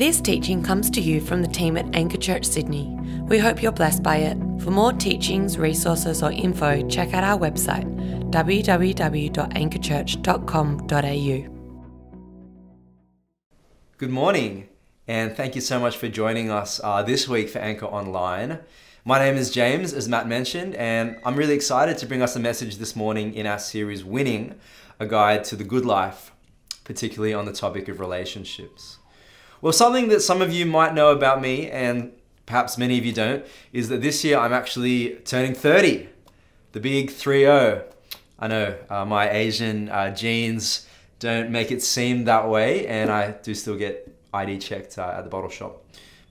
This teaching comes to you from the team at Anchor Church Sydney. We hope you're blessed by it. For more teachings, resources, or info, check out our website www.anchorchurch.com.au. Good morning, and thank you so much for joining us uh, this week for Anchor Online. My name is James, as Matt mentioned, and I'm really excited to bring us a message this morning in our series Winning a Guide to the Good Life, particularly on the topic of relationships. Well, something that some of you might know about me, and perhaps many of you don't, is that this year I'm actually turning 30, the big 3 0. I know uh, my Asian uh, genes don't make it seem that way, and I do still get ID checked uh, at the bottle shop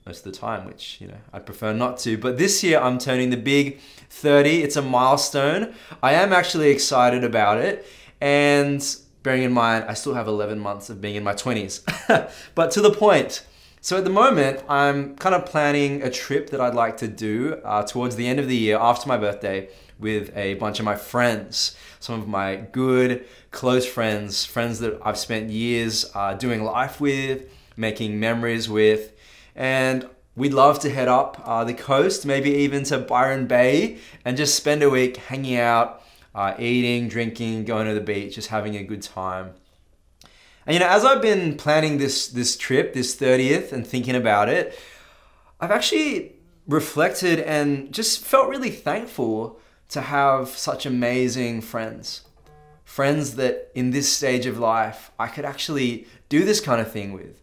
most of the time, which you know I prefer not to. But this year I'm turning the big 30. It's a milestone. I am actually excited about it, and bearing in mind I still have 11 months of being in my 20s. but to the point. So at the moment, I'm kind of planning a trip that I'd like to do uh, towards the end of the year after my birthday with a bunch of my friends, some of my good, close friends, friends that I've spent years uh, doing life with, making memories with. And we'd love to head up uh, the coast, maybe even to Byron Bay, and just spend a week hanging out, uh, eating, drinking, going to the beach, just having a good time. And you know, as I've been planning this this trip, this 30th, and thinking about it, I've actually reflected and just felt really thankful to have such amazing friends. Friends that in this stage of life I could actually do this kind of thing with.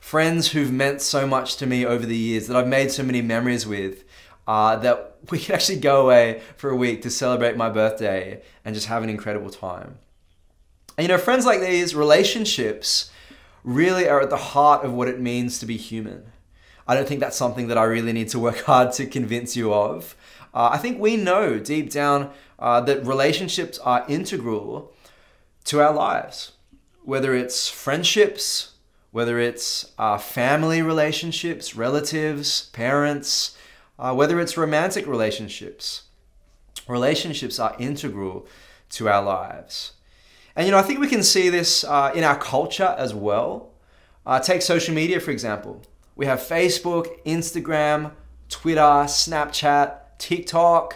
Friends who've meant so much to me over the years that I've made so many memories with uh, that we could actually go away for a week to celebrate my birthday and just have an incredible time. And you know, friends like these, relationships really are at the heart of what it means to be human. I don't think that's something that I really need to work hard to convince you of. Uh, I think we know deep down uh, that relationships are integral to our lives, whether it's friendships, whether it's uh, family relationships, relatives, parents, uh, whether it's romantic relationships. Relationships are integral to our lives. And you know, I think we can see this uh, in our culture as well. Uh, take social media, for example. We have Facebook, Instagram, Twitter, Snapchat, TikTok,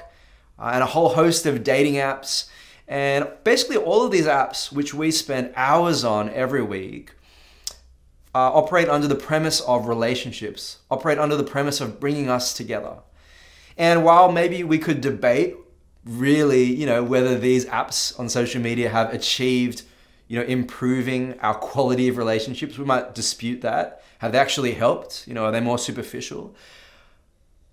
uh, and a whole host of dating apps. And basically, all of these apps, which we spend hours on every week, uh, operate under the premise of relationships, operate under the premise of bringing us together. And while maybe we could debate really, you know, whether these apps on social media have achieved, you know, improving our quality of relationships. We might dispute that. Have they actually helped? You know, are they more superficial?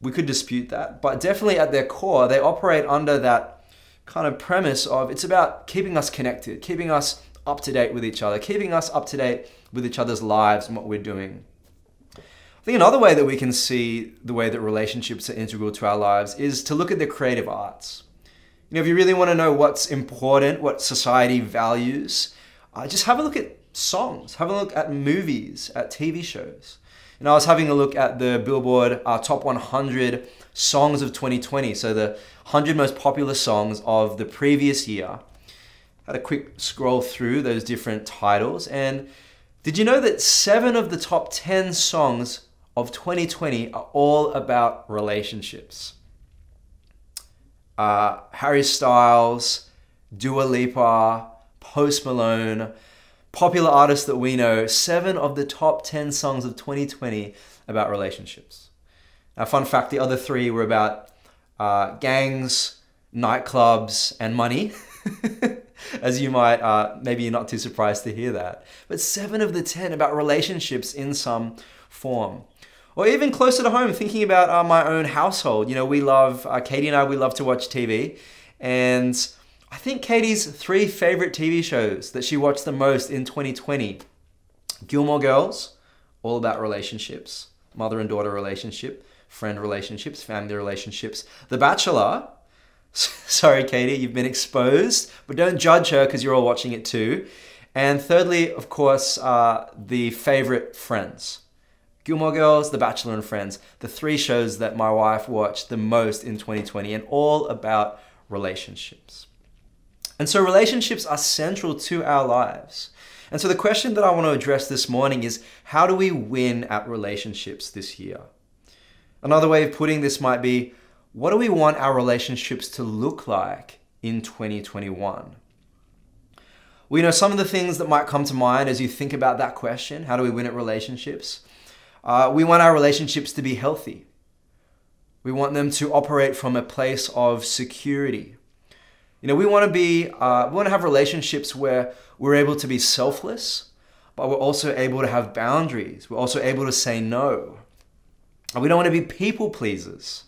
We could dispute that. But definitely at their core, they operate under that kind of premise of it's about keeping us connected, keeping us up to date with each other, keeping us up to date with each other's lives and what we're doing. I think another way that we can see the way that relationships are integral to our lives is to look at the creative arts. You know, if you really want to know what's important, what society values, uh, just have a look at songs, have a look at movies, at TV shows. And I was having a look at the Billboard uh, Top 100 Songs of 2020, so the 100 most popular songs of the previous year. Had a quick scroll through those different titles, and did you know that seven of the top 10 songs of 2020 are all about relationships? uh, Harry Styles, Dua Lipa, Post Malone, popular artists that we know, seven of the top 10 songs of 2020 about relationships. Now, fun fact the other three were about uh, gangs, nightclubs, and money. As you might, uh, maybe you're not too surprised to hear that. But seven of the 10 about relationships in some form. Or even closer to home, thinking about uh, my own household. You know, we love, uh, Katie and I, we love to watch TV. And I think Katie's three favorite TV shows that she watched the most in 2020 Gilmore Girls, all about relationships, mother and daughter relationship, friend relationships, family relationships. The Bachelor, sorry, Katie, you've been exposed, but don't judge her because you're all watching it too. And thirdly, of course, uh, the favorite Friends. Gilmore Girls, The Bachelor and Friends, the three shows that my wife watched the most in 2020 and all about relationships. And so relationships are central to our lives. And so the question that I want to address this morning is how do we win at relationships this year? Another way of putting this might be what do we want our relationships to look like in 2021? Well, you know, some of the things that might come to mind as you think about that question how do we win at relationships? Uh, we want our relationships to be healthy. We want them to operate from a place of security. You know, we want to be, uh, we want to have relationships where we're able to be selfless, but we're also able to have boundaries. We're also able to say no. And we don't want to be people pleasers.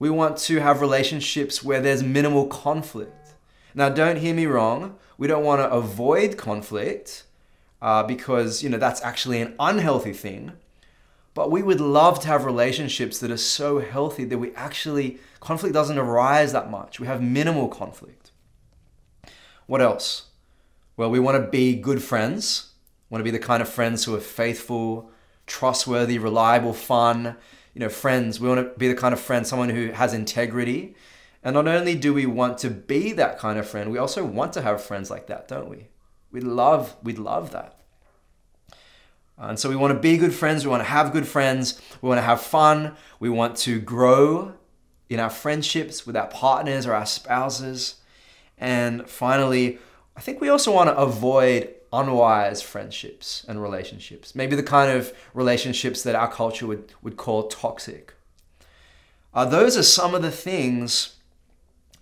We want to have relationships where there's minimal conflict. Now, don't hear me wrong. We don't want to avoid conflict uh, because, you know, that's actually an unhealthy thing. But we would love to have relationships that are so healthy that we actually, conflict doesn't arise that much. We have minimal conflict. What else? Well, we want to be good friends, want to be the kind of friends who are faithful, trustworthy, reliable, fun, you know, friends. We want to be the kind of friend, someone who has integrity. And not only do we want to be that kind of friend, we also want to have friends like that, don't we? We'd love, we'd love that. And so we want to be good friends, we want to have good friends, we want to have fun, we want to grow in our friendships with our partners or our spouses. And finally, I think we also want to avoid unwise friendships and relationships. Maybe the kind of relationships that our culture would, would call toxic. Uh, those are some of the things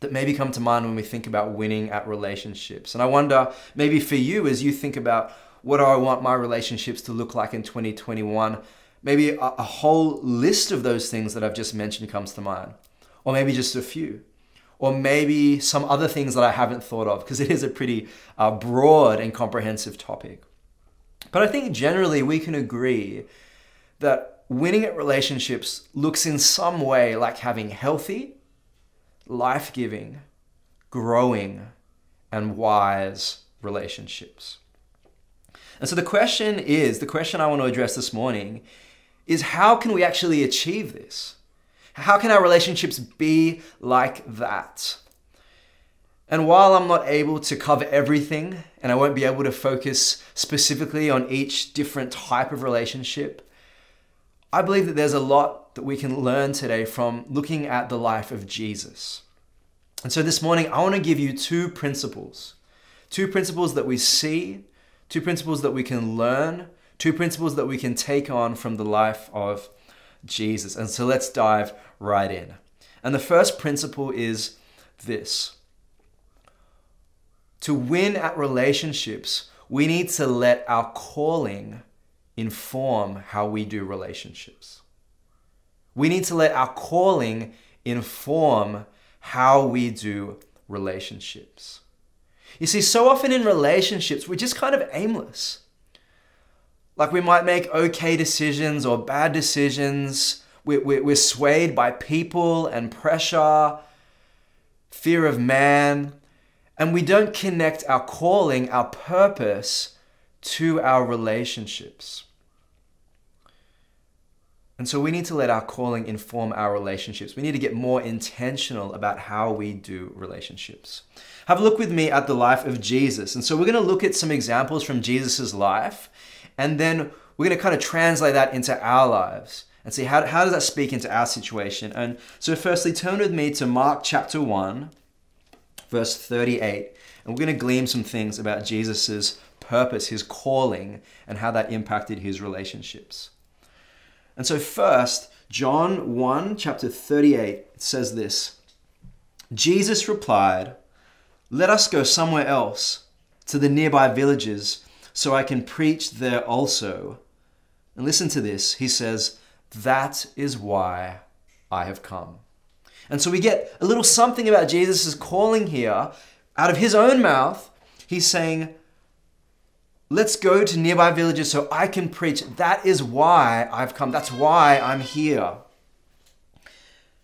that maybe come to mind when we think about winning at relationships. And I wonder, maybe for you, as you think about what do I want my relationships to look like in 2021, maybe a, a whole list of those things that I've just mentioned comes to mind, or maybe just a few or maybe some other things that I haven't thought of, because it is a pretty uh, broad and comprehensive topic. But I think generally we can agree that winning at relationships looks in some way like having healthy, life giving, growing, and wise relationships. And so the question is the question I want to address this morning is how can we actually achieve this? How can our relationships be like that? And while I'm not able to cover everything and I won't be able to focus specifically on each different type of relationship, I believe that there's a lot that we can learn today from looking at the life of Jesus. And so this morning, I want to give you two principles. Two principles that we see, two principles that we can learn, two principles that we can take on from the life of Jesus. And so let's dive right in. And the first principle is this to win at relationships, we need to let our calling inform how we do relationships. We need to let our calling inform how we do relationships. You see, so often in relationships, we're just kind of aimless. Like we might make okay decisions or bad decisions. We're, we're swayed by people and pressure, fear of man, and we don't connect our calling, our purpose to our relationships. And so we need to let our calling inform our relationships. We need to get more intentional about how we do relationships. Have a look with me at the life of Jesus. And so we're going to look at some examples from Jesus' life and then we're going to kind of translate that into our lives and see how, how does that speak into our situation. And so, firstly, turn with me to Mark chapter 1, verse 38. And we're going to glean some things about Jesus' purpose, his calling, and how that impacted his relationships. And so, first, John 1, chapter 38 says this Jesus replied, Let us go somewhere else, to the nearby villages so I can preach there also. And listen to this. He says, That is why I have come. And so we get a little something about Jesus' calling here out of his own mouth. He's saying, Let's go to nearby villages so I can preach. That is why I've come. That's why I'm here.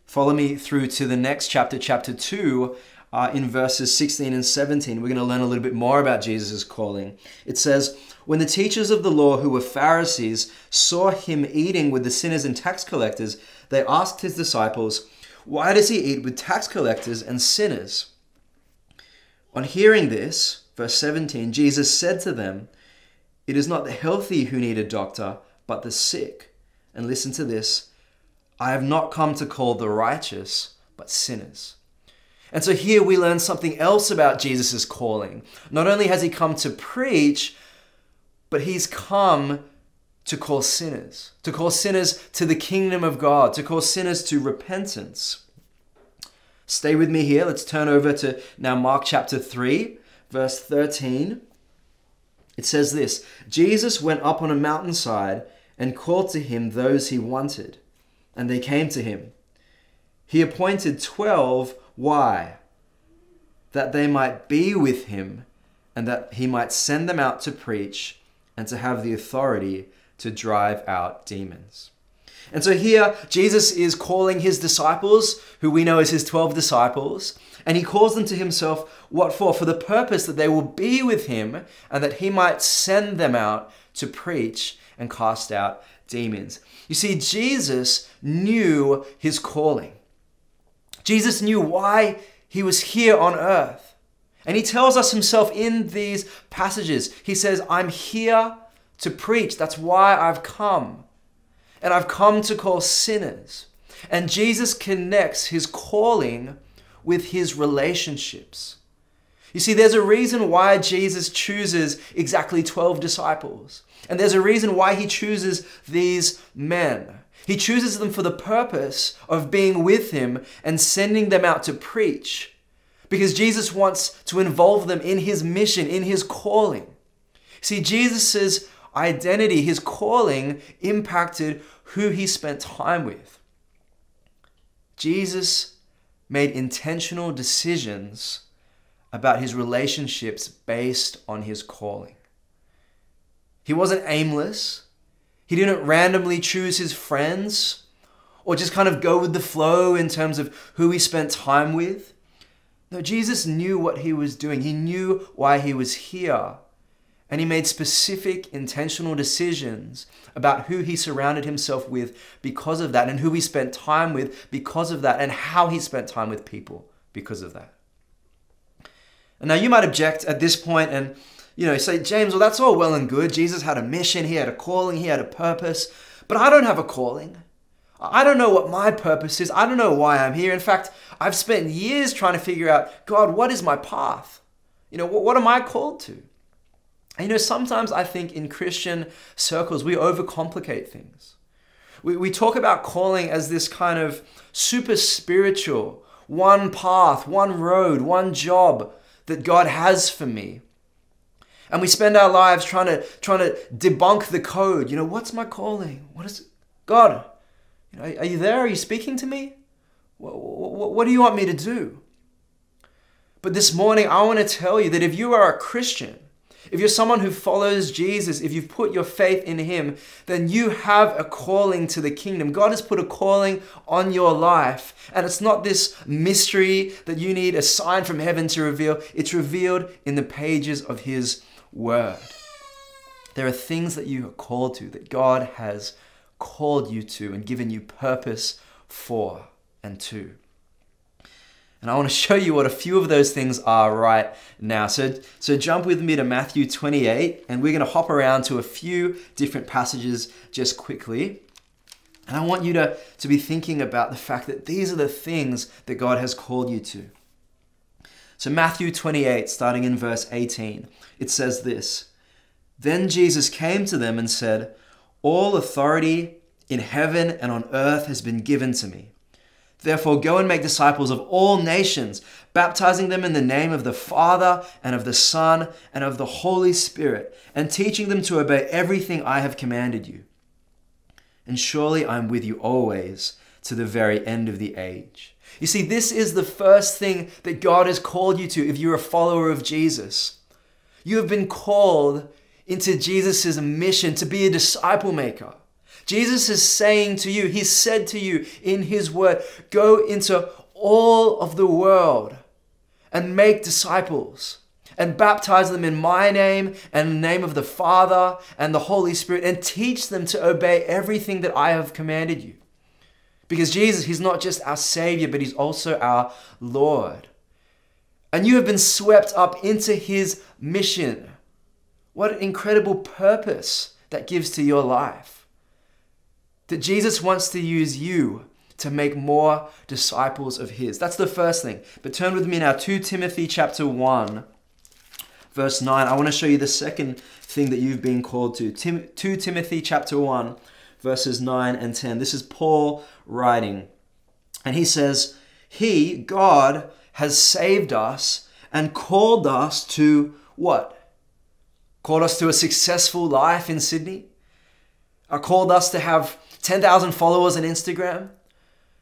Follow me through to the next chapter, chapter 2, uh, in verses 16 and 17, we're going to learn a little bit more about Jesus' calling. It says, When the teachers of the law, who were Pharisees, saw him eating with the sinners and tax collectors, they asked his disciples, Why does he eat with tax collectors and sinners? On hearing this, verse 17, Jesus said to them, It is not the healthy who need a doctor, but the sick. And listen to this I have not come to call the righteous, but sinners. And so here we learn something else about Jesus' calling. Not only has he come to preach, but he's come to call sinners, to call sinners to the kingdom of God, to call sinners to repentance. Stay with me here. Let's turn over to now Mark chapter 3, verse 13. It says this Jesus went up on a mountainside and called to him those he wanted, and they came to him. He appointed twelve. Why? That they might be with him and that he might send them out to preach and to have the authority to drive out demons. And so here, Jesus is calling his disciples, who we know as his 12 disciples, and he calls them to himself. What for? For the purpose that they will be with him and that he might send them out to preach and cast out demons. You see, Jesus knew his calling. Jesus knew why he was here on earth. And he tells us himself in these passages. He says, I'm here to preach. That's why I've come. And I've come to call sinners. And Jesus connects his calling with his relationships. You see, there's a reason why Jesus chooses exactly 12 disciples. And there's a reason why he chooses these men. He chooses them for the purpose of being with him and sending them out to preach. Because Jesus wants to involve them in his mission, in his calling. See, Jesus' identity, his calling, impacted who he spent time with. Jesus made intentional decisions about his relationships based on his calling. He wasn't aimless. He didn't randomly choose his friends or just kind of go with the flow in terms of who he spent time with. No, Jesus knew what he was doing. He knew why he was here. And he made specific, intentional decisions about who he surrounded himself with because of that, and who he spent time with because of that, and how he spent time with people because of that. And now you might object at this point and you know say, James, well, that's all well and good. Jesus had a mission, he had a calling, he had a purpose, but I don't have a calling. I don't know what my purpose is. I don't know why I'm here. In fact, I've spent years trying to figure out, God, what is my path? You know, what, what am I called to? And you know, sometimes I think in Christian circles, we overcomplicate things. We, we talk about calling as this kind of super spiritual, one path, one road, one job that God has for me. And we spend our lives trying to, trying to debunk the code. You know, what's my calling? What is it? God, you know, are you there? Are you speaking to me? What, what, what do you want me to do? But this morning, I want to tell you that if you are a Christian, if you're someone who follows Jesus, if you've put your faith in Him, then you have a calling to the kingdom. God has put a calling on your life. And it's not this mystery that you need a sign from heaven to reveal, it's revealed in the pages of His Word. There are things that you are called to, that God has called you to and given you purpose for and to. And I want to show you what a few of those things are right now. So, so jump with me to Matthew 28, and we're going to hop around to a few different passages just quickly. And I want you to, to be thinking about the fact that these are the things that God has called you to. So, Matthew 28, starting in verse 18, it says this Then Jesus came to them and said, All authority in heaven and on earth has been given to me. Therefore, go and make disciples of all nations, baptizing them in the name of the Father and of the Son and of the Holy Spirit, and teaching them to obey everything I have commanded you. And surely I am with you always to the very end of the age. You see, this is the first thing that God has called you to if you're a follower of Jesus. You have been called into Jesus' mission to be a disciple maker. Jesus is saying to you, He said to you in His word, go into all of the world and make disciples and baptize them in my name and the name of the Father and the Holy Spirit and teach them to obey everything that I have commanded you. Because Jesus, He's not just our Savior, but He's also our Lord. And you have been swept up into His mission. What an incredible purpose that gives to your life. That Jesus wants to use you to make more disciples of his. That's the first thing. But turn with me now to Timothy chapter 1 verse 9. I want to show you the second thing that you've been called to. Tim, 2 Timothy chapter 1 verses 9 and 10. This is Paul writing. And he says, "He, God, has saved us and called us to what? Called us to a successful life in Sydney? Uh, called us to have 10,000 followers on Instagram?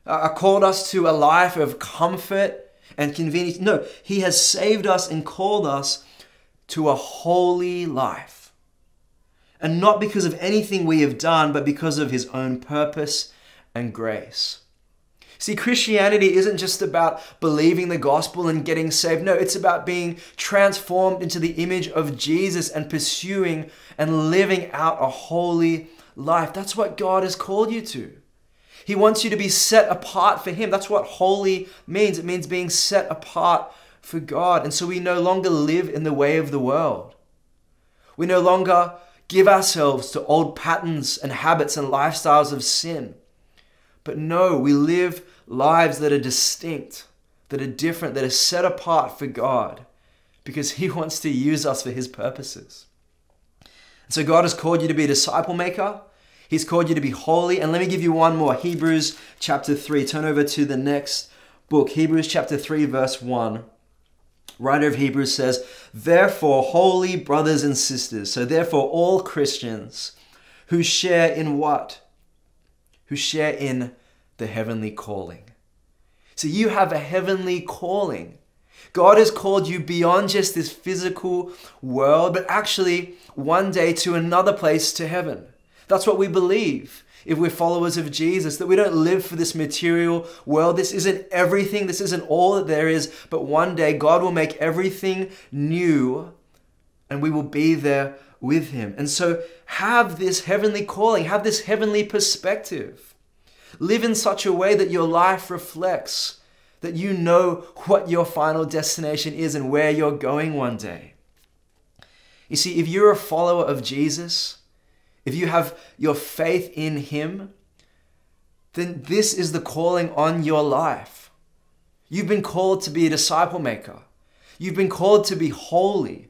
Uh, called us to a life of comfort and convenience? No, He has saved us and called us to a holy life. And not because of anything we have done, but because of His own purpose and grace. See, Christianity isn't just about believing the gospel and getting saved. No, it's about being transformed into the image of Jesus and pursuing and living out a holy life. That's what God has called you to. He wants you to be set apart for Him. That's what holy means. It means being set apart for God. And so we no longer live in the way of the world. We no longer give ourselves to old patterns and habits and lifestyles of sin. But no, we live lives that are distinct, that are different, that are set apart for God because He wants to use us for His purposes. And so God has called you to be a disciple maker. He's called you to be holy. And let me give you one more Hebrews chapter 3. Turn over to the next book, Hebrews chapter 3, verse 1. Writer of Hebrews says, Therefore, holy brothers and sisters, so therefore, all Christians who share in what? Who share in the heavenly calling. So you have a heavenly calling. God has called you beyond just this physical world, but actually one day to another place, to heaven. That's what we believe if we're followers of Jesus, that we don't live for this material world. This isn't everything, this isn't all that there is, but one day God will make everything new and we will be there with Him. And so have this heavenly calling, have this heavenly perspective. Live in such a way that your life reflects that you know what your final destination is and where you're going one day. You see, if you're a follower of Jesus, if you have your faith in Him, then this is the calling on your life. You've been called to be a disciple maker. You've been called to be holy.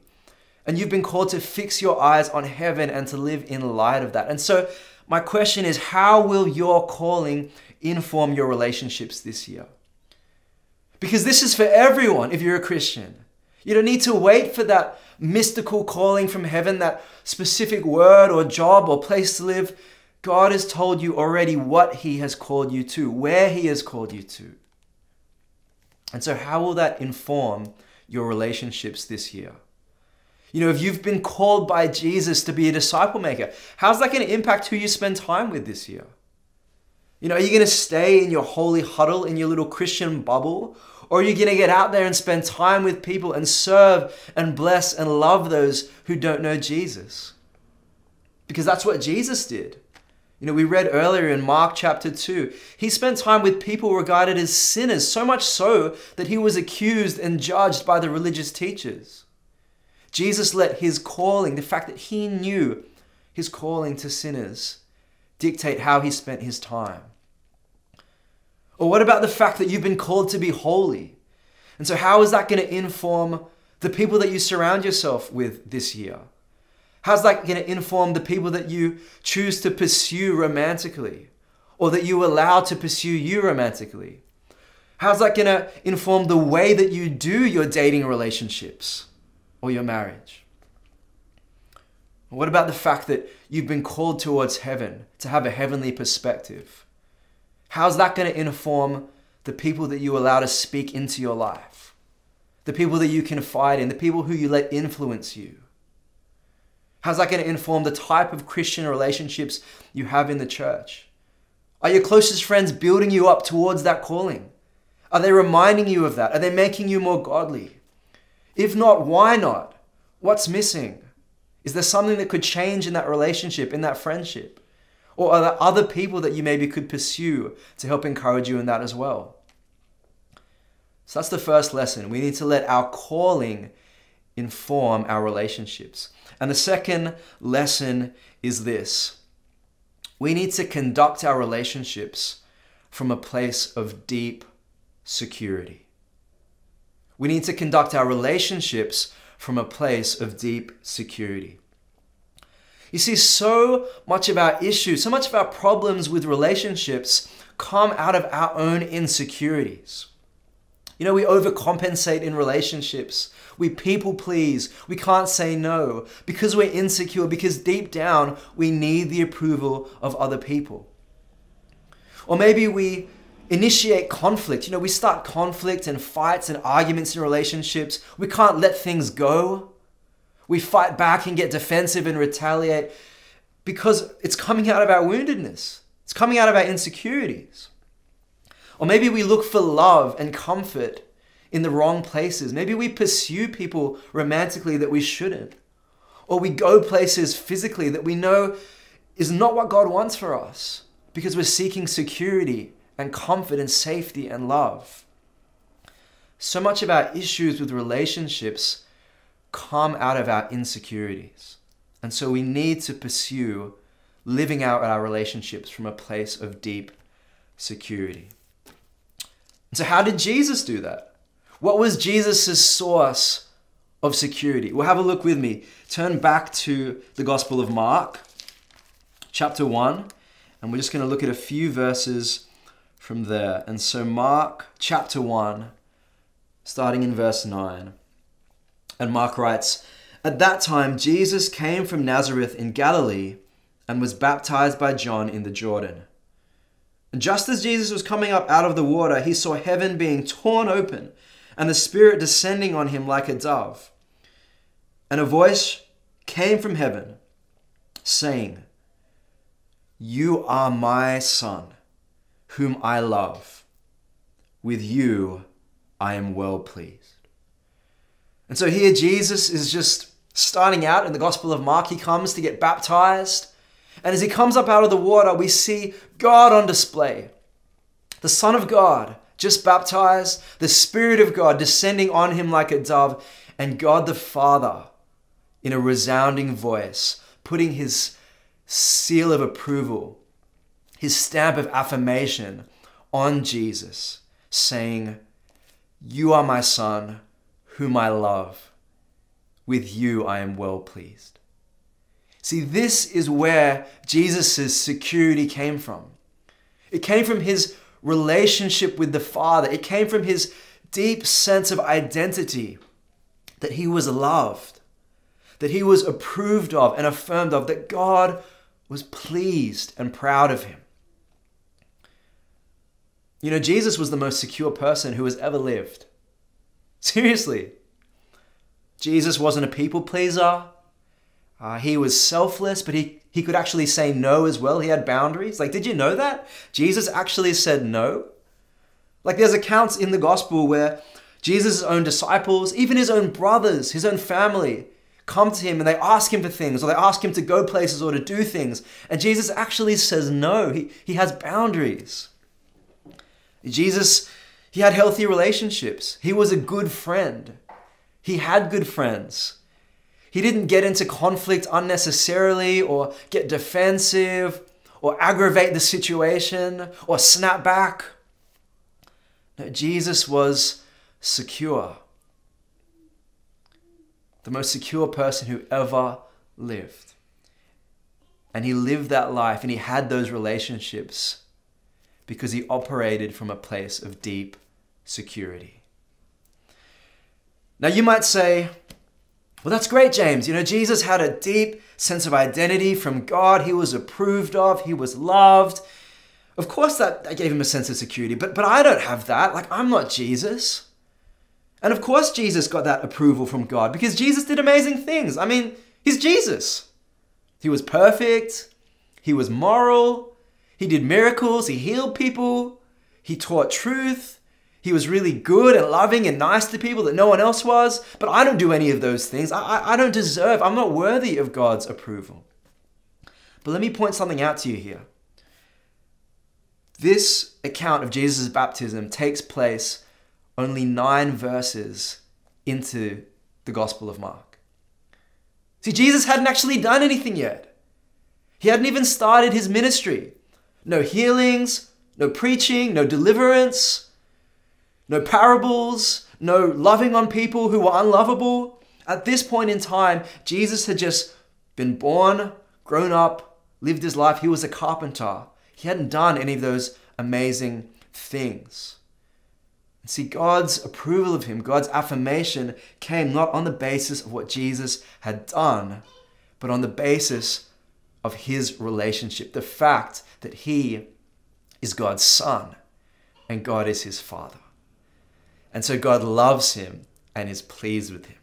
And you've been called to fix your eyes on heaven and to live in light of that. And so my question is how will your calling inform your relationships this year? Because this is for everyone if you're a Christian. You don't need to wait for that mystical calling from heaven, that specific word or job or place to live. God has told you already what He has called you to, where He has called you to. And so, how will that inform your relationships this year? You know, if you've been called by Jesus to be a disciple maker, how's that going to impact who you spend time with this year? You know, are you going to stay in your holy huddle, in your little Christian bubble? Or are you going to get out there and spend time with people and serve and bless and love those who don't know Jesus? Because that's what Jesus did. You know, we read earlier in Mark chapter 2, he spent time with people regarded as sinners, so much so that he was accused and judged by the religious teachers. Jesus let his calling, the fact that he knew his calling to sinners, dictate how he spent his time. Or what about the fact that you've been called to be holy? And so, how is that going to inform the people that you surround yourself with this year? How's that going to inform the people that you choose to pursue romantically or that you allow to pursue you romantically? How's that going to inform the way that you do your dating relationships? or your marriage? What about the fact that you've been called towards heaven to have a heavenly perspective? How's that going to inform the people that you allow to speak into your life? The people that you confide in, the people who you let influence you? How's that going to inform the type of Christian relationships you have in the church? Are your closest friends building you up towards that calling? Are they reminding you of that? Are they making you more godly? If not, why not? What's missing? Is there something that could change in that relationship, in that friendship? Or are there other people that you maybe could pursue to help encourage you in that as well? So that's the first lesson. We need to let our calling inform our relationships. And the second lesson is this we need to conduct our relationships from a place of deep security. We need to conduct our relationships from a place of deep security. You see, so much of our issues, so much of our problems with relationships come out of our own insecurities. You know, we overcompensate in relationships. We people please. We can't say no because we're insecure, because deep down we need the approval of other people. Or maybe we initiate conflict. You know, we start conflict and fights and arguments in relationships. We can't let things go. We fight back and get defensive and retaliate because it's coming out of our woundedness. It's coming out of our insecurities. Or maybe we look for love and comfort in the wrong places. Maybe we pursue people romantically that we shouldn't. Or we go places physically that we know is not what God wants for us because we're seeking security and comfort and safety and love. So much of our issues with relationships come out of our insecurities. And so we need to pursue living out our relationships from a place of deep security. And so, how did Jesus do that? What was Jesus' source of security? Well, have a look with me. Turn back to the Gospel of Mark, chapter 1, and we're just going to look at a few verses from there. And so, Mark chapter 1, starting in verse 9. And Mark writes, At that time, Jesus came from Nazareth in Galilee and was baptized by John in the Jordan. And just as Jesus was coming up out of the water, he saw heaven being torn open and the Spirit descending on him like a dove. And a voice came from heaven saying, You are my Son, whom I love. With you I am well pleased. And so here Jesus is just starting out in the Gospel of Mark. He comes to get baptized. And as he comes up out of the water, we see God on display. The Son of God just baptized, the Spirit of God descending on him like a dove, and God the Father, in a resounding voice, putting his seal of approval, his stamp of affirmation on Jesus, saying, You are my Son, whom I love. With you I am well pleased. See, this is where Jesus' security came from. It came from his relationship with the Father. It came from his deep sense of identity that he was loved, that he was approved of and affirmed of, that God was pleased and proud of him. You know, Jesus was the most secure person who has ever lived. Seriously. Jesus wasn't a people pleaser. Uh, he was selfless, but he he could actually say no as well. He had boundaries. Like, did you know that? Jesus actually said no. Like, there's accounts in the gospel where Jesus' own disciples, even his own brothers, his own family, come to him and they ask him for things or they ask him to go places or to do things. And Jesus actually says no. He, he has boundaries. Jesus, he had healthy relationships. He was a good friend. He had good friends. He didn't get into conflict unnecessarily or get defensive or aggravate the situation or snap back. No, Jesus was secure. The most secure person who ever lived. And he lived that life and he had those relationships because he operated from a place of deep security. Now, you might say, well, that's great, James. You know, Jesus had a deep sense of identity from God. He was approved of, he was loved. Of course, that, that gave him a sense of security, but, but I don't have that. Like, I'm not Jesus. And of course, Jesus got that approval from God because Jesus did amazing things. I mean, he's Jesus. He was perfect, he was moral, he did miracles, he healed people, he taught truth, he was really good and loving and nice to people that no one else was, but I don't do any of those things. I, I, I don't deserve, I'm not worthy of God's approval. But let me point something out to you here. This account of Jesus' baptism takes place only nine verses into the Gospel of Mark. See, Jesus hadn't actually done anything yet. He hadn't even started his ministry. No healings, no preaching, no deliverance, no parables, no loving on people who were unlovable. At this point in time, Jesus had just been born, grown up, lived his life. He was a carpenter. He hadn't done any of those amazing things. See, God's approval of him, God's affirmation came not on the basis of what Jesus had done, but on the basis of his relationship. The fact that he is God's son and God is his father. And so God loves him and is pleased with him.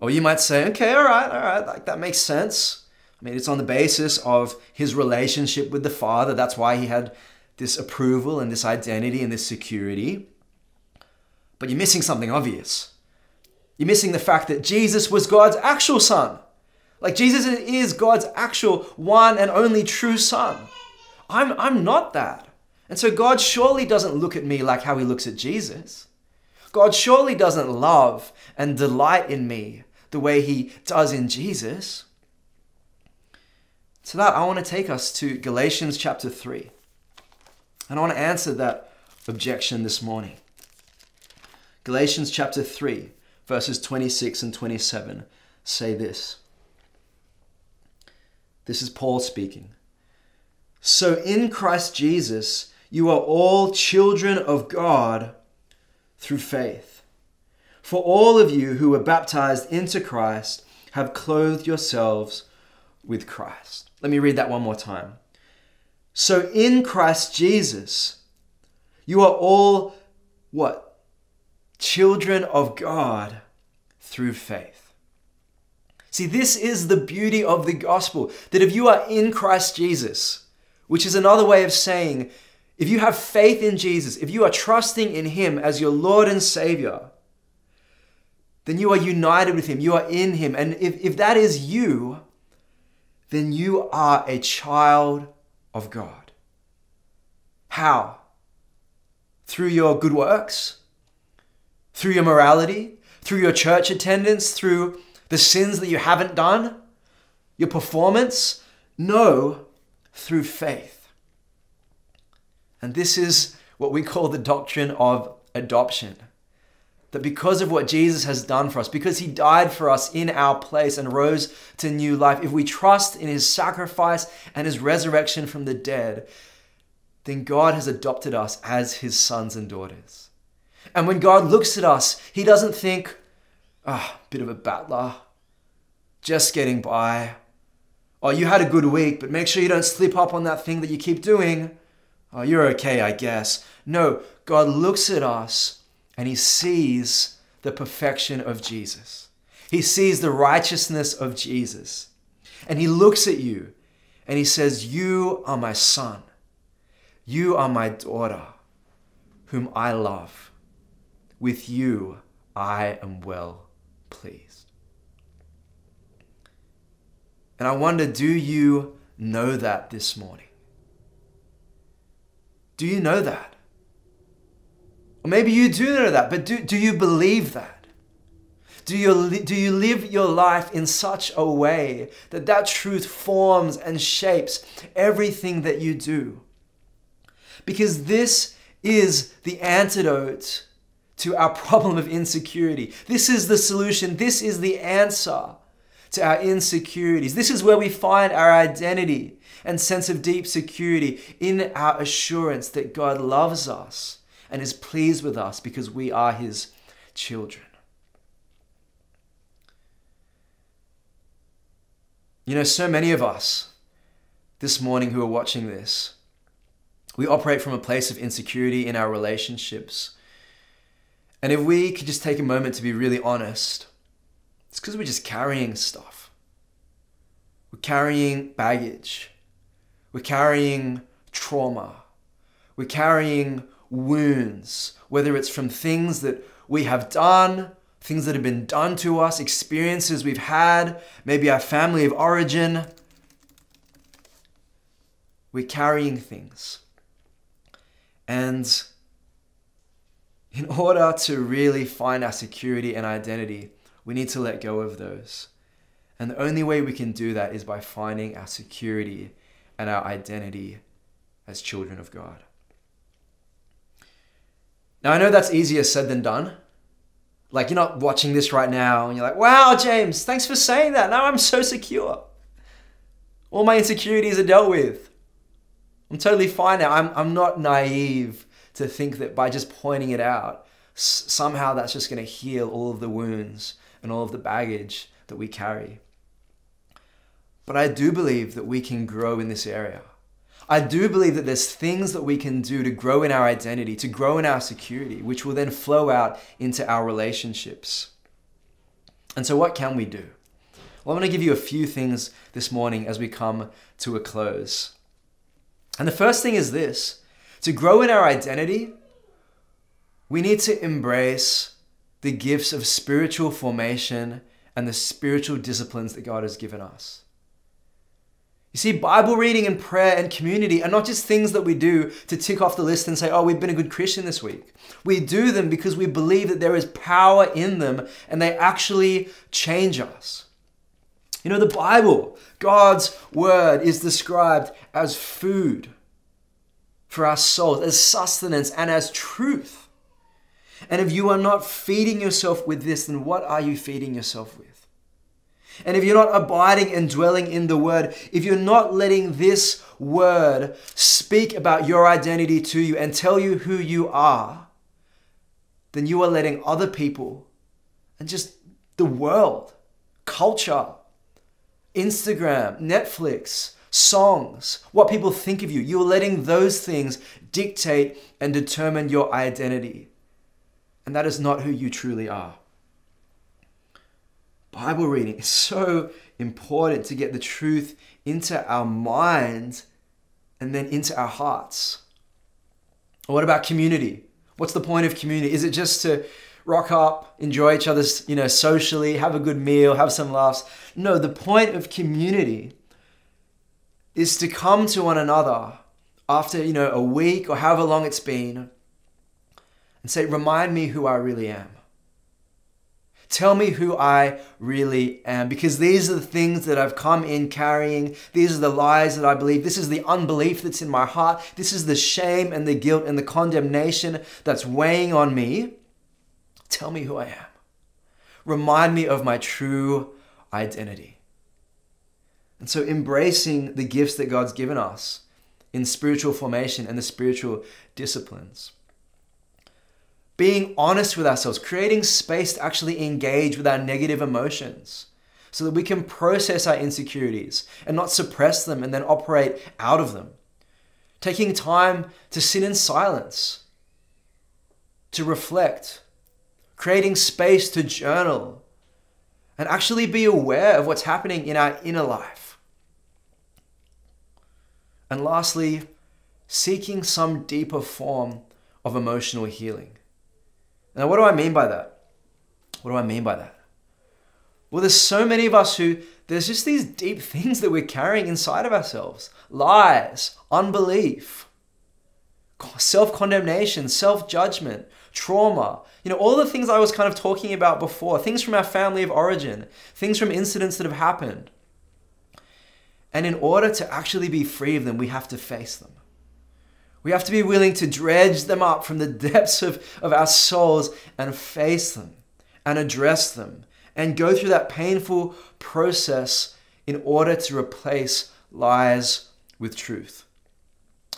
Or you might say, okay, all right, all right, like that makes sense. I mean, it's on the basis of his relationship with the Father. That's why he had this approval and this identity and this security. But you're missing something obvious. You're missing the fact that Jesus was God's actual son. Like Jesus is God's actual one and only true son. I'm, I'm not that. And so God surely doesn't look at me like how he looks at Jesus. God surely doesn't love and delight in me the way he does in Jesus. So that I want to take us to Galatians chapter 3. And I want to answer that objection this morning. Galatians chapter 3, verses 26 and 27 say this. This is Paul speaking. So in Christ Jesus, you are all children of God through faith. For all of you who were baptized into Christ have clothed yourselves with Christ. Let me read that one more time. So in Christ Jesus, you are all what? Children of God through faith. See, this is the beauty of the gospel that if you are in Christ Jesus, which is another way of saying, if you have faith in Jesus, if you are trusting in Him as your Lord and Savior, then you are united with Him, you are in Him. And if, if that is you, then you are a child of God. How? Through your good works, through your morality, through your church attendance, through the sins that you haven't done, your performance? No, through faith. And this is what we call the doctrine of adoption. That because of what Jesus has done for us, because he died for us in our place and rose to new life, if we trust in his sacrifice and his resurrection from the dead, then God has adopted us as his sons and daughters. And when God looks at us, he doesn't think, ah, oh, bit of a battler, just getting by. Oh, you had a good week, but make sure you don't slip up on that thing that you keep doing. Oh, you're okay, I guess. No, God looks at us and he sees the perfection of Jesus. He sees the righteousness of Jesus. And he looks at you and he says, You are my son. You are my daughter, whom I love. With you I am well pleased. And I wonder, do you know that this morning? Do you know that? Or maybe you do know that, but do, do you believe that? Do you, do you live your life in such a way that that truth forms and shapes everything that you do? Because this is the antidote to our problem of insecurity. This is the solution. This is the answer to our insecurities. This is where we find our identity and sense of deep security in our assurance that God loves us and is pleased with us because we are his children. You know, so many of us this morning who are watching this, we operate from a place of insecurity in our relationships. And if we could just take a moment to be really honest, it's because we're just carrying stuff. We're carrying baggage. We're carrying trauma. We're carrying wounds, whether it's from things that we have done, things that have been done to us, experiences we've had, maybe our family of origin. We're carrying things. And In order to really find our security and identity, we need to let go of those. And the only way we can do that is by finding our security and our identity as children of God. Now, I know that's easier said than done. Like, you're not watching this right now and you're like, wow, James, thanks for saying that. Now I'm so secure. All my insecurities are dealt with. I'm totally fine now. I'm, I'm not naive to think that by just pointing it out, s- somehow that's just going to heal all of the wounds and all of the baggage that we carry. But I do believe that we can grow in this area. I do believe that there's things that we can do to grow in our identity, to grow in our security, which will then flow out into our relationships. And so, what can we do? Well, I'm going to give you a few things this morning as we come to a close. And the first thing is this to grow in our identity, we need to embrace the gifts of spiritual formation and the spiritual disciplines that God has given us. You see, Bible reading and prayer and community are not just things that we do to tick off the list and say, oh, we've been a good Christian this week. We do them because we believe that there is power in them and they actually change us. You know, the Bible, God's word, is described as food for our souls, as sustenance, and as truth. And if you are not feeding yourself with this, then what are you feeding yourself with? And if you're not abiding and dwelling in the word, if you're not letting this word speak about your identity to you and tell you who you are, then you are letting other people and just the world, culture, Instagram, Netflix, songs, what people think of you, you're letting those things dictate and determine your identity. And that is not who you truly are. Bible reading is so important to get the truth into our minds and then into our hearts. What about community? What's the point of community? Is it just to rock up, enjoy each other's, you know, socially, have a good meal, have some laughs? No, the point of community is to come to one another after, you know, a week or however long it's been and say, remind me who I really am. Tell me who I really am because these are the things that I've come in carrying. These are the lies that I believe. This is the unbelief that's in my heart. This is the shame and the guilt and the condemnation that's weighing on me. Tell me who I am. Remind me of my true identity. And so, embracing the gifts that God's given us in spiritual formation and the spiritual disciplines being honest with ourselves, creating space to actually engage with our negative emotions so that we can process our insecurities and not suppress them and then operate out of them. Taking time to sit in silence, to reflect, creating space to journal, and actually be aware of what's happening in our inner life. And lastly, seeking some deeper form of emotional healing. Now, what do I mean by that? What do I mean by that? Well, there's so many of us who there's just these deep things that we're carrying inside of ourselves lies, unbelief, self condemnation, self judgment, trauma. You know, all the things I was kind of talking about before, things from our family of origin, things from incidents that have happened. And in order to actually be free of them, we have to face them. We have to be willing to dredge them up from the depths of, of our souls and face them and address them and go through that painful process in order to replace lies with truth.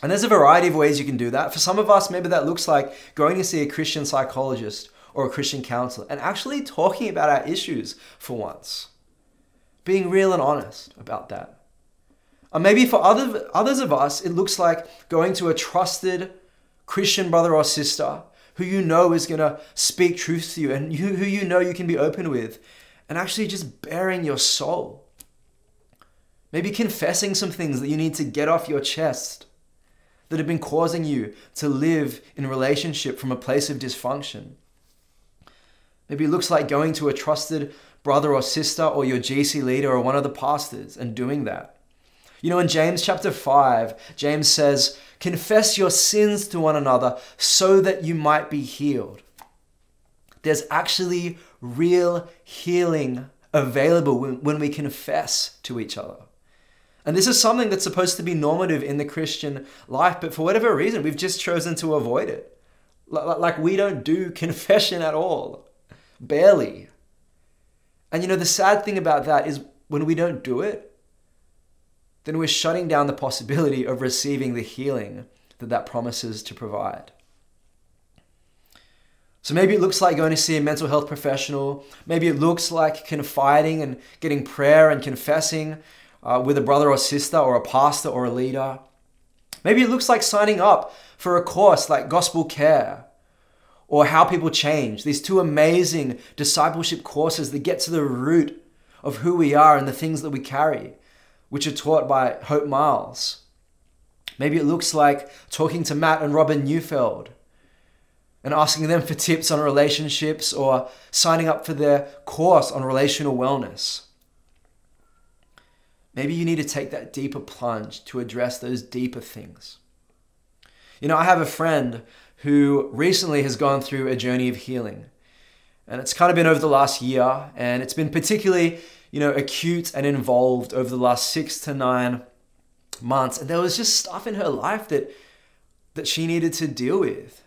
And there's a variety of ways you can do that. For some of us, maybe that looks like going to see a Christian psychologist or a Christian counselor and actually talking about our issues for once. Being real and honest about that. Or maybe for other, others of us, it looks like going to a trusted Christian brother or sister who you know is going to speak truth to you and you, who you know you can be open with and actually just baring your soul. Maybe confessing some things that you need to get off your chest that have been causing you to live in relationship from a place of dysfunction. Maybe it looks like going to a trusted brother or sister or your GC leader or one of the pastors and doing that. You know, in James chapter 5, James says, Confess your sins to one another so that you might be healed. There's actually real healing available when, when we confess to each other. And this is something that's supposed to be normative in the Christian life, but for whatever reason, we've just chosen to avoid it. Like we don't do confession at all, barely. And you know, the sad thing about that is when we don't do it, then we're shutting down the possibility of receiving the healing that that promises to provide. So maybe it looks like going to see a mental health professional. Maybe it looks like confiding and getting prayer and confessing uh, with a brother or sister or a pastor or a leader. Maybe it looks like signing up for a course like Gospel Care or How People Change, these two amazing discipleship courses that get to the root of who we are and the things that we carry, which are taught by Hope Miles. Maybe it looks like talking to Matt and Robin Neufeld and asking them for tips on relationships or signing up for their course on relational wellness. Maybe you need to take that deeper plunge to address those deeper things. You know, I have a friend who recently has gone through a journey of healing. And it's kind of been over the last year, and it's been particularly, you know, acute and involved over the last six to nine months. And there was just stuff in her life that that she needed to deal with.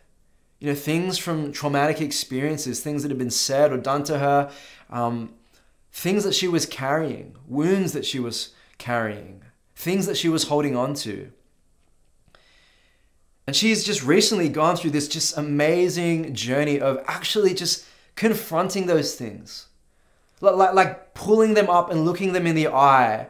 You know, things from traumatic experiences, things that had been said or done to her, um, things that she was carrying, wounds that she was carrying, things that she was holding on to. And she's just recently gone through this just amazing journey of actually just confronting those things. Like, like, pulling them up and looking them in the eye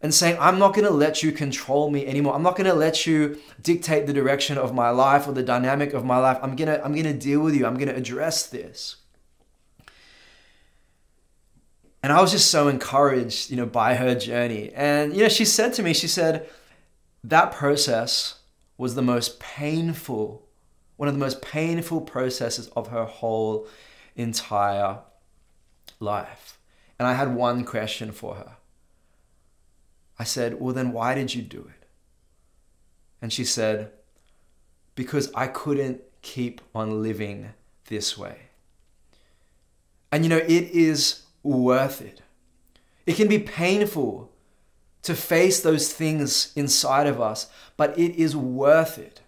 and saying, I'm not going to let you control me anymore. I'm not going to let you dictate the direction of my life or the dynamic of my life. I'm going to I'm going to deal with you. I'm going to address this. And I was just so encouraged, you know, by her journey. And you know, she said to me, she said, that process was the most painful, one of the most painful processes of her whole entire life. And I had one question for her. I said, Well, then why did you do it? And she said, Because I couldn't keep on living this way. And you know, it is worth it. It can be painful to face those things inside of us, but it is worth it.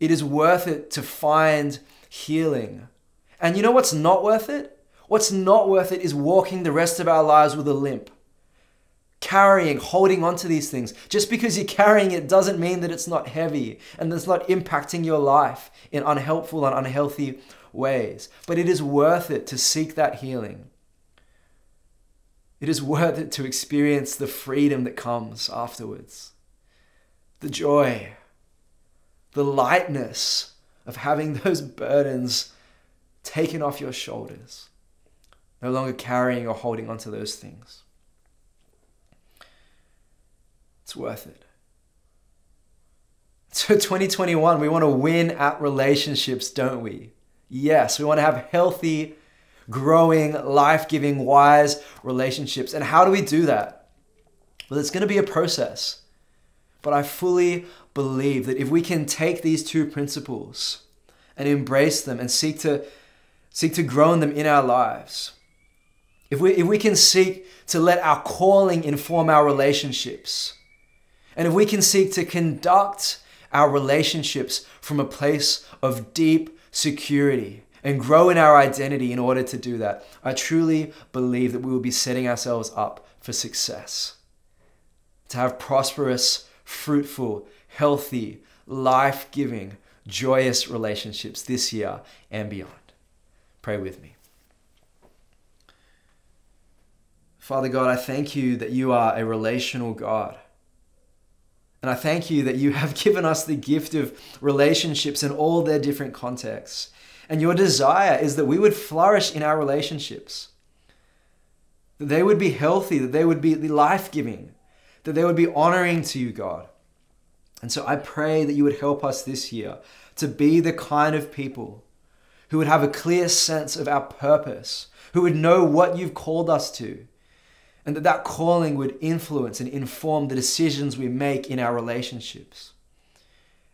It is worth it to find healing. And you know what's not worth it? What's not worth it is walking the rest of our lives with a limp. Carrying, holding on to these things. Just because you're carrying it doesn't mean that it's not heavy and it's not impacting your life in unhelpful and unhealthy ways. But it is worth it to seek that healing. It is worth it to experience the freedom that comes afterwards, the joy, the lightness of having those burdens taken off your shoulders, no longer carrying or holding onto those things. It's worth it. So, 2021, we want to win at relationships, don't we? Yes, we want to have healthy growing, life giving, wise relationships. And how do we do that? Well, it's going to be a process. But I fully believe that if we can take these two principles and embrace them and seek to, seek to grow in them in our lives, if we, if we can seek to let our calling inform our relationships, and if we can seek to conduct our relationships from a place of deep security, and grow in our identity in order to do that, I truly believe that we will be setting ourselves up for success. To have prosperous, fruitful, healthy, life giving, joyous relationships this year and beyond. Pray with me. Father God, I thank you that you are a relational God. And I thank you that you have given us the gift of relationships in all their different contexts. And your desire is that we would flourish in our relationships, that they would be healthy, that they would be life giving, that they would be honoring to you, God. And so I pray that you would help us this year to be the kind of people who would have a clear sense of our purpose, who would know what you've called us to, and that that calling would influence and inform the decisions we make in our relationships.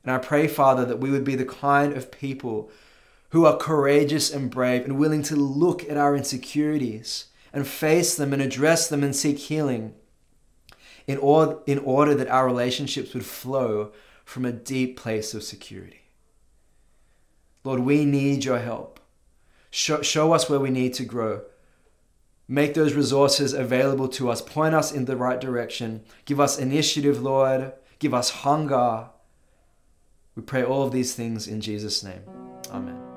And I pray, Father, that we would be the kind of people who are courageous and brave and willing to look at our insecurities and face them and address them and seek healing in, or, in order that our relationships would flow from a deep place of security. Lord, we need your help. Show, show us where we need to grow. Make those resources available to us. Point us in the right direction. Give us initiative, Lord. Give us hunger. We pray all of these things in Jesus' name. Amen.